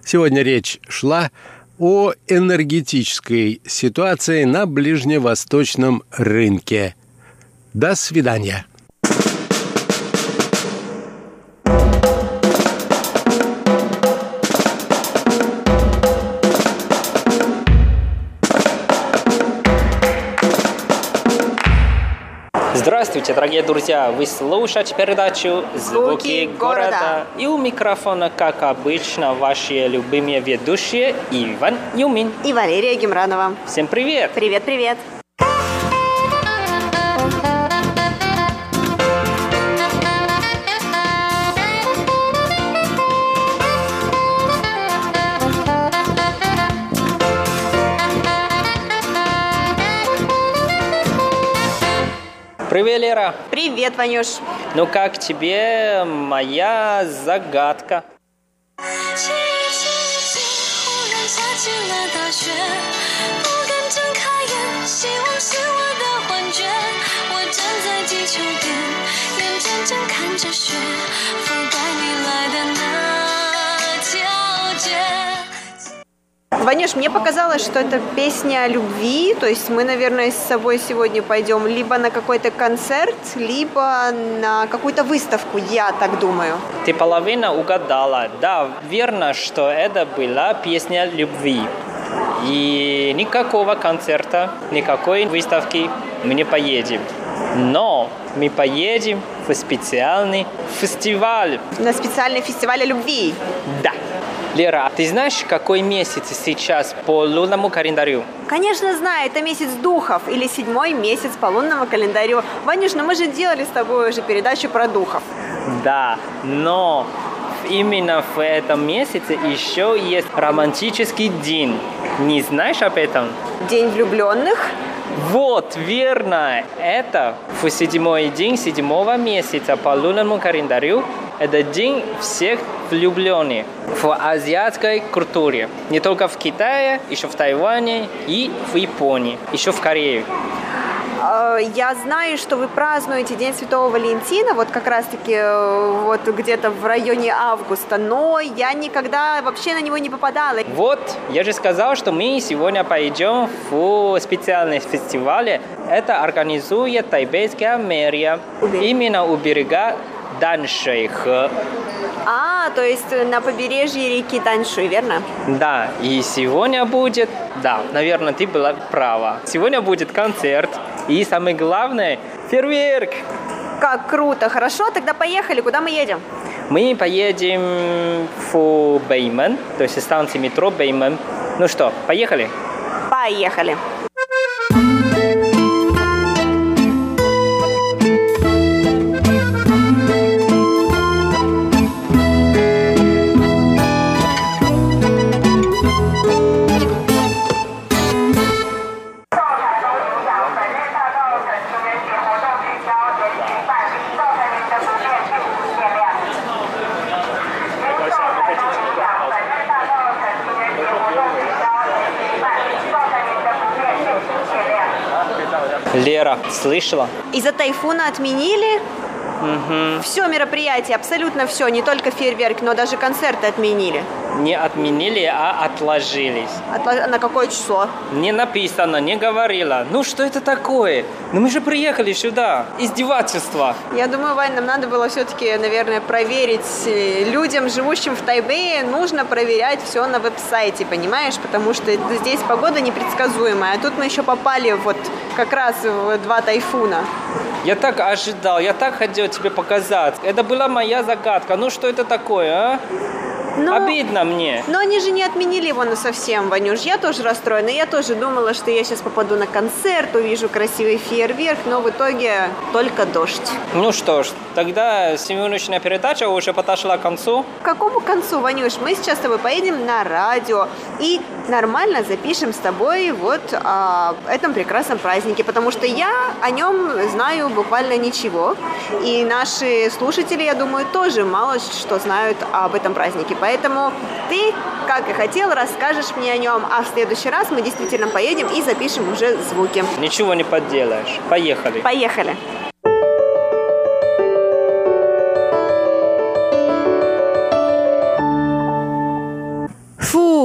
Сегодня речь шла о энергетической ситуации на ближневосточном рынке. До свидания. Здравствуйте, дорогие друзья! Вы слушаете передачу «Звуки, города». И у микрофона, как обычно, ваши любимые ведущие Иван Юмин и Валерия Гемранова. Всем привет! Привет-привет! Привет, Лера. Привет, Ванюш. Ну как тебе моя загадка? Ванюш, мне показалось, что это песня о любви, то есть мы, наверное, с собой сегодня пойдем либо на какой-то концерт, либо на какую-то выставку, я так думаю. Ты половина угадала. Да, верно, что это была песня любви. И никакого концерта, никакой выставки мы не поедем. Но мы поедем в специальный фестиваль. На специальный фестиваль любви? Да. Лера, а ты знаешь, какой месяц сейчас по лунному календарю? Конечно знаю, это месяц духов или седьмой месяц по лунному календарю. Ванюш, ну мы же делали с тобой уже передачу про духов. Да, но именно в этом месяце еще есть романтический день. Не знаешь об этом? День влюбленных? Вот, верно. Это в седьмой день седьмого месяца по лунному календарю. Это день всех влюбленных в азиатской культуре. Не только в Китае, еще в Тайване и в Японии, еще в Корее. Э, я знаю, что вы празднуете День Святого Валентина, вот как раз-таки э, вот где-то в районе августа, но я никогда вообще на него не попадала. Вот, я же сказал, что мы сегодня пойдем в специальный фестиваль. Это организует тайбейская мэрия. Именно у берега Даншейх. А, то есть на побережье реки Даншуй, верно? Да, и сегодня будет, да, наверное, ты была права. Сегодня будет концерт, и самое главное, фейерверк. Как круто, хорошо, тогда поехали, куда мы едем? Мы поедем в Бейман, то есть станция метро Бейман. Ну что, поехали? Поехали. Слышала? Из-за тайфуна отменили Угу. все мероприятие, абсолютно все, не только фейерверк, но даже концерты отменили. Не отменили, а отложились. Отла- На какое число? Не написано, не говорила. Ну что это такое? Ну мы же приехали сюда. Издевательство. Я думаю, Вань, нам надо было все-таки, наверное, проверить э, людям, живущим в Тайбэе, нужно проверять все на веб-сайте, понимаешь? Потому что здесь погода непредсказуемая, а тут мы еще попали вот как раз в два тайфуна. Я так ожидал, я так хотел тебе показать. Это была моя загадка. Ну что это такое, а? Но- Обидно мне. Но они же не отменили его на совсем, Ванюш. Я тоже расстроена. Я тоже думала, что я сейчас попаду на концерт, увижу красивый фейерверк, но в итоге только дождь. Ну что ж, тогда сегодняшняя передача уже подошла к концу. К какому концу, Ванюш? Мы сейчас с тобой поедем на радио и нормально запишем с тобой вот о этом прекрасном празднике, потому что я о нем знаю буквально ничего. И наши слушатели, я думаю, тоже мало что знают об этом празднике. Поэтому ты, как и хотел, расскажешь мне о нем, а в следующий раз мы действительно поедем и запишем уже звуки. Ничего не поделаешь. Поехали. Поехали!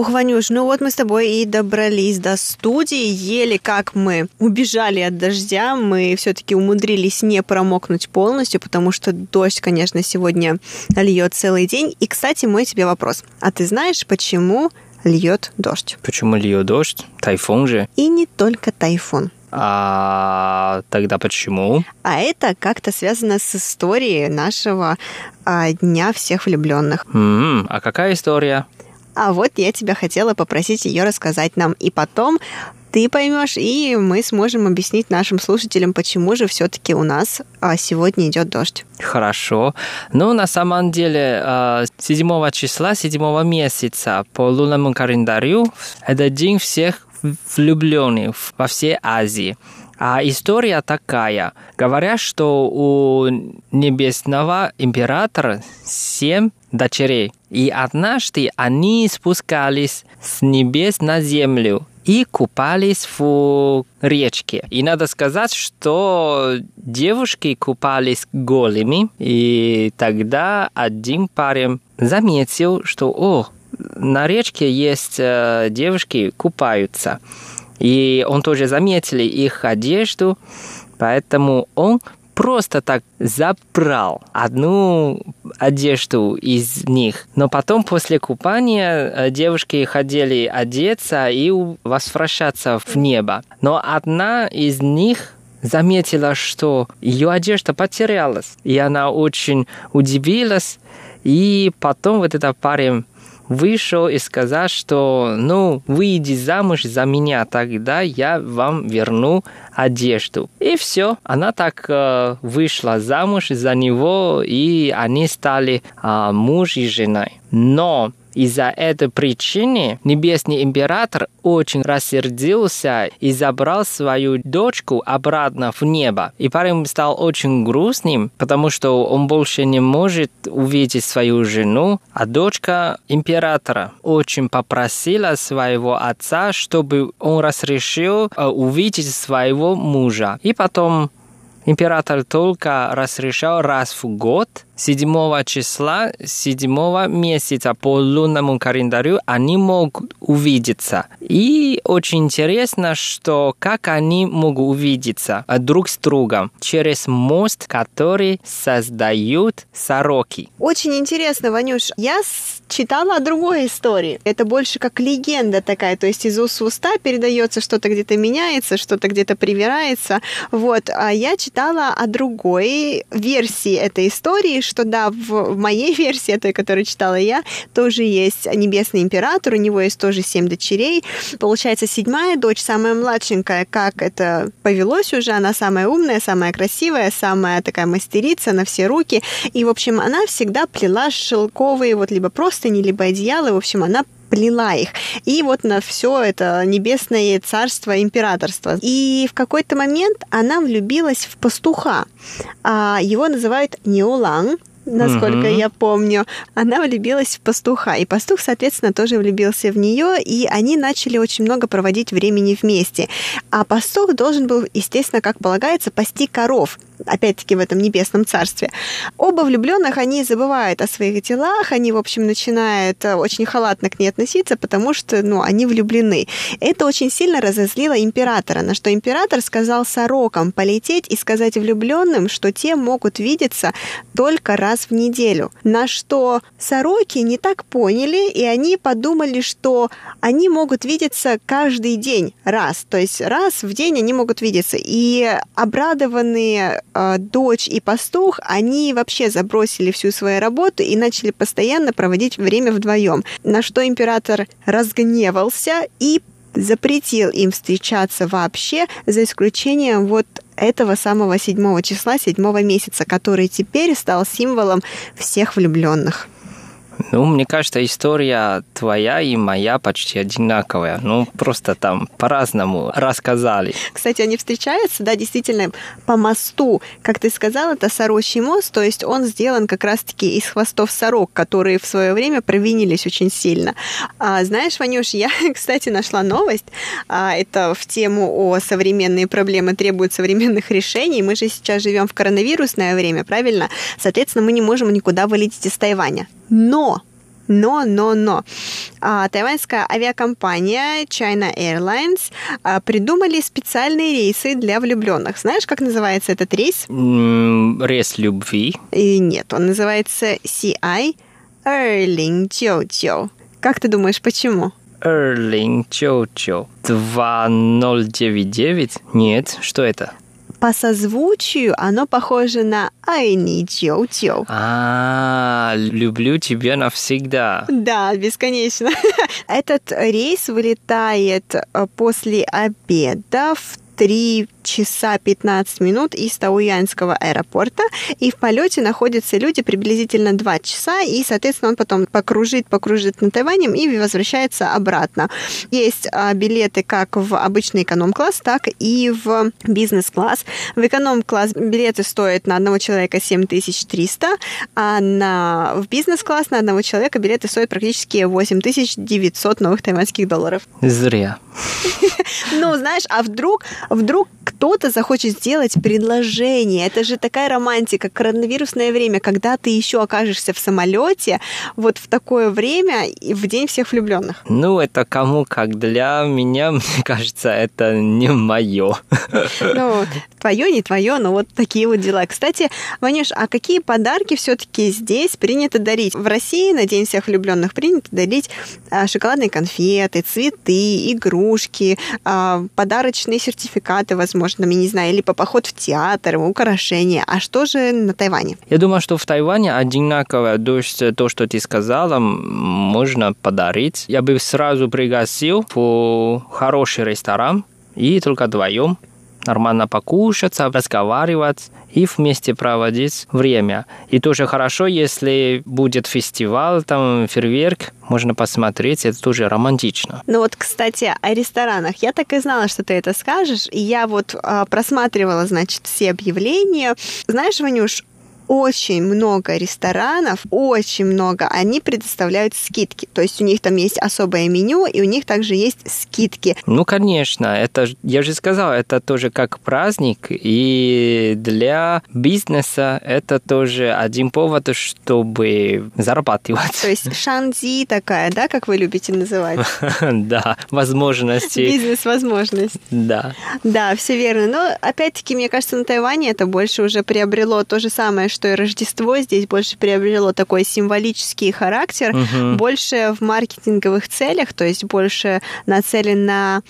Фух, Ванюш, ну вот мы с тобой и добрались до студии. Еле как мы убежали от дождя, мы все-таки умудрились не промокнуть полностью, потому что дождь, конечно, сегодня льет целый день. И, кстати, мой тебе вопрос. А ты знаешь, почему льет дождь? Почему льет дождь? Тайфун же. И не только тайфун. А тогда почему? А это как-то связано с историей нашего а, Дня всех влюбленных. М, а какая история? А вот я тебя хотела попросить ее рассказать нам. И потом ты поймешь, и мы сможем объяснить нашим слушателям, почему же все-таки у нас а, сегодня идет дождь. Хорошо. Ну, на самом деле, э, 7 числа 7 месяца по лунному календарю это день всех влюбленных во всей Азии. А история такая. Говорят, что у небесного императора семь дочерей. И однажды они спускались с небес на землю и купались в речке. И надо сказать, что девушки купались голыми, и тогда один парень заметил, что о, на речке есть э, девушки купаются. И он тоже заметил их одежду, поэтому он просто так забрал одну одежду из них. Но потом после купания э, девушки хотели одеться и возвращаться в небо. Но одна из них заметила, что ее одежда потерялась. И она очень удивилась. И потом вот этот парень вышел и сказал, что ну, выйди замуж за меня, тогда я вам верну одежду. И все. Она так э, вышла замуж за него, и они стали э, муж и женой. Но из-за этой причины небесный император очень рассердился и забрал свою дочку обратно в небо. И парень стал очень грустным, потому что он больше не может увидеть свою жену, а дочка императора очень попросила своего отца, чтобы он разрешил э, увидеть своего мужа. И потом император только разрешал раз в год – 7 числа 7 месяца по лунному календарю они могут увидеться. И очень интересно, что как они могут увидеться друг с другом через мост, который создают сороки. Очень интересно, Ванюш. Я читала о другой истории. Это больше как легенда такая, то есть из уст в уста передается, что-то где-то меняется, что-то где-то привирается. Вот. А я читала о другой версии этой истории, что да, в, в моей [LAUGHS] версии, той, которую читала я, тоже есть небесный император, у него есть тоже семь дочерей. Получается, седьмая дочь, самая младшенькая, как это повелось уже, она самая умная, самая красивая, самая такая мастерица на все руки. И, в общем, она всегда плела шелковые вот либо простыни, либо одеяла, в общем, она плела их. И вот на все это небесное царство, императорство. И в какой-то момент она влюбилась в пастуха. А, его называют Неолан, насколько угу. я помню, она влюбилась в пастуха, и пастух, соответственно, тоже влюбился в нее, и они начали очень много проводить времени вместе. А пастух должен был, естественно, как полагается, пасти коров опять-таки в этом небесном царстве. Оба влюбленных, они забывают о своих делах, они, в общем, начинают э, очень халатно к ней относиться, потому что, ну, они влюблены. Это очень сильно разозлило императора, на что император сказал сорокам полететь и сказать влюбленным, что те могут видеться только раз в неделю. На что сороки не так поняли, и они подумали, что они могут видеться каждый день раз. То есть раз в день они могут видеться. И обрадованные дочь и пастух, они вообще забросили всю свою работу и начали постоянно проводить время вдвоем. На что император разгневался и запретил им встречаться вообще, за исключением вот этого самого седьмого числа, седьмого месяца, который теперь стал символом всех влюбленных. Ну, мне кажется, история твоя и моя почти одинаковая. Ну, просто там по-разному рассказали. Кстати, они встречаются, да, действительно, по мосту. Как ты сказал, это Сорочий мост, то есть он сделан как раз-таки из хвостов сорок, которые в свое время провинились очень сильно. А, знаешь, Ванюш, я, [LAUGHS] кстати, нашла новость. А, это в тему о современные проблемы требуют современных решений. Мы же сейчас живем в коронавирусное время, правильно? Соответственно, мы не можем никуда вылететь из Тайваня. Но но, но, но. А, тайваньская авиакомпания China Airlines а, придумали специальные рейсы для влюбленных. Знаешь, как называется этот рейс? Mm, рейс любви. И нет, он называется CI Erling Jiu Как ты думаешь, почему? Erling Jiu 2099? Нет, что это? По созвучию оно похоже на «Айни Чоу Чоу». А, люблю тебя навсегда. Да, бесконечно. [LAUGHS] Этот рейс вылетает э, после обеда в 3 часа 15 минут из Тауянского аэропорта, и в полете находятся люди приблизительно 2 часа, и, соответственно, он потом покружит, покружит над Тайванем и возвращается обратно. Есть а, билеты как в обычный эконом-класс, так и в бизнес-класс. В эконом-класс билеты стоят на одного человека 7300, а на, в бизнес-класс на одного человека билеты стоят практически 8900 новых тайваньских долларов. Зря. [LAUGHS] Ну, знаешь, а вдруг, вдруг кто-то захочет сделать предложение. Это же такая романтика, коронавирусное время, когда ты еще окажешься в самолете вот в такое время и в день всех влюбленных. Ну, это кому как для меня, [LAUGHS] мне кажется, это не мое. [LAUGHS] Ну, твое, не твое, но вот такие вот дела. Кстати, Ванюш, а какие подарки все-таки здесь принято дарить? В России на День всех влюбленных принято дарить а, шоколадные конфеты, цветы, игрушки, а, подарочные сертификаты, возможно, я не знаю, или по поход в театр, украшения. А что же на Тайване? Я думаю, что в Тайване одинаково. То есть то, что ты сказала, можно подарить. Я бы сразу пригласил в хороший ресторан и только вдвоем нормально покушать, разговаривать и вместе проводить время. И тоже хорошо, если будет фестиваль, там фейерверк, можно посмотреть, это тоже романтично. Ну вот, кстати, о ресторанах. Я так и знала, что ты это скажешь, и я вот а, просматривала, значит, все объявления. Знаешь, Ванюш, очень много ресторанов, очень много, они предоставляют скидки. То есть у них там есть особое меню, и у них также есть скидки. Ну, конечно, это, я же сказал, это тоже как праздник, и для бизнеса это тоже один повод, чтобы зарабатывать. То есть шанзи такая, да, как вы любите называть? [LAUGHS] Да, возможности. Бизнес-возможность. Да. Да, все верно. Но опять-таки, мне кажется, на Тайване это больше уже приобрело то же самое, что и Рождество здесь больше приобрело такой символический характер, угу. больше в маркетинговых целях, то есть больше нацелен на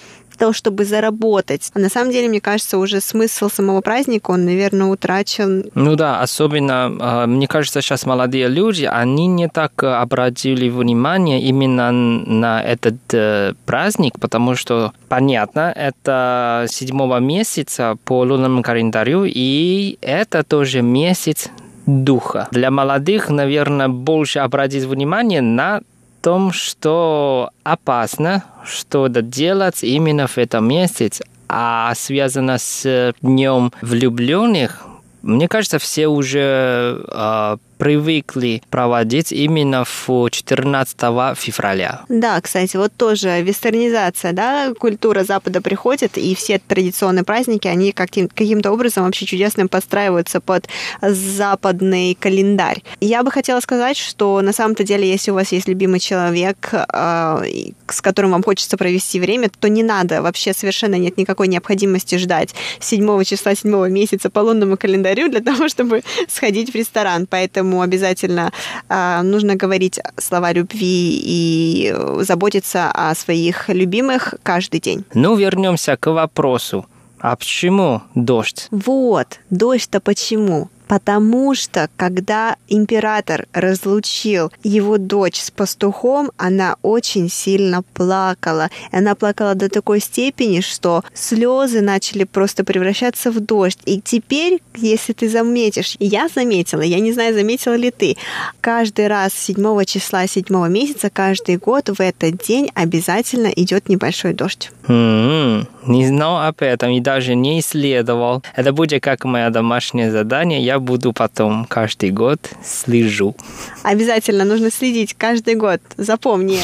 то, чтобы заработать. А на самом деле, мне кажется, уже смысл самого праздника, он, наверное, утрачен. Ну да, особенно, а, мне кажется, сейчас молодые люди, они не так обратили внимание именно на этот э, праздник, потому что, понятно, это седьмого месяца по лунному календарю, и это тоже месяц духа. Для молодых, наверное, больше обратить внимание на том, что опасно что-то делать именно в этом месяце, а связано с днем влюбленных, мне кажется, все уже э, привыкли проводить именно в 14 февраля. Да, кстати, вот тоже вестернизация, да, культура Запада приходит, и все традиционные праздники, они каким- каким-то образом вообще чудесным подстраиваются под западный календарь. Я бы хотела сказать, что на самом-то деле, если у вас есть любимый человек, э, с которым вам хочется провести время, то не надо, вообще совершенно нет никакой необходимости ждать 7 числа 7 месяца по лунному календарю для [LAUGHS] того, чтобы сходить в ресторан. Поэтому поэтому обязательно э, нужно говорить слова любви и заботиться о своих любимых каждый день. Ну, вернемся к вопросу. А почему дождь? Вот, дождь-то почему? Потому что когда император разлучил его дочь с пастухом, она очень сильно плакала. Она плакала до такой степени, что слезы начали просто превращаться в дождь. И теперь, если ты заметишь, я заметила, я не знаю, заметила ли ты, каждый раз 7 числа 7 месяца, каждый год в этот день обязательно идет небольшой дождь. Mm-hmm. Не знал об этом и даже не исследовал. Это будет как мое домашнее задание. Я буду потом каждый год слежу. Обязательно нужно следить каждый год. Запомни.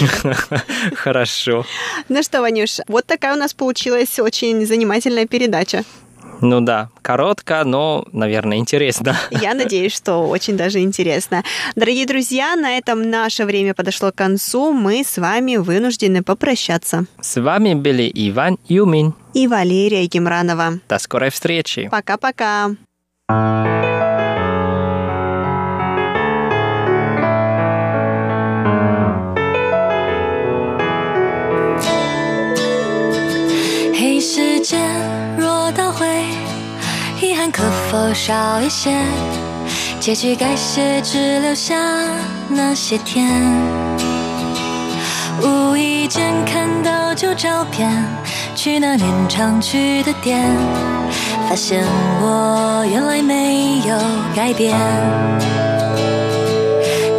[LAUGHS] Хорошо. Ну что, Ванюш, вот такая у нас получилась очень занимательная передача. Ну да, коротко, но, наверное, интересно. Я надеюсь, что очень даже интересно. Дорогие друзья, на этом наше время подошло к концу. Мы с вами вынуждены попрощаться. С вами были Иван Юмин и Валерия Гемранова. До скорой встречи. Пока-пока. 黑时间。倒回，遗憾可否少一些？结局改写，只留下那些天。无意间看到旧照片，去那年常去的店，发现我原来没有改变。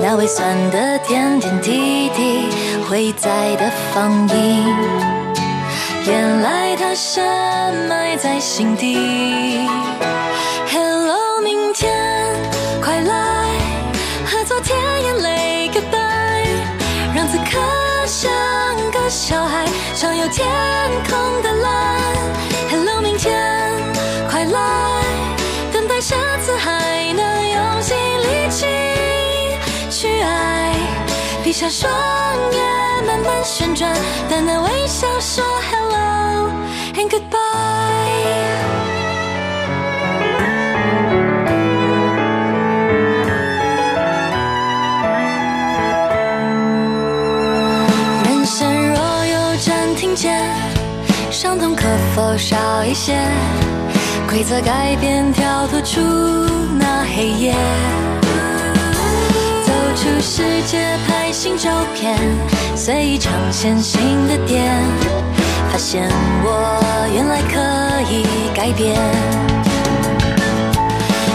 那微酸的点点滴滴，回忆在的放映。原来它深埋在心底。Hello，明天让此刻像个小孩，畅游天空的蓝。Hello，明天快来，等待下次还能用尽力气去爱。闭上双眼，慢慢旋转，淡淡微笑说 hello and goodbye。伤痛可否少一些？规则改变，跳脱出那黑夜。走出世界拍新照片，随意尝鲜新的店，发现我原来可以改变。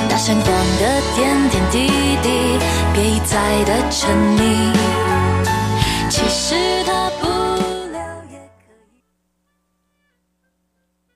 那闪光的点点滴滴，别一再的沉溺。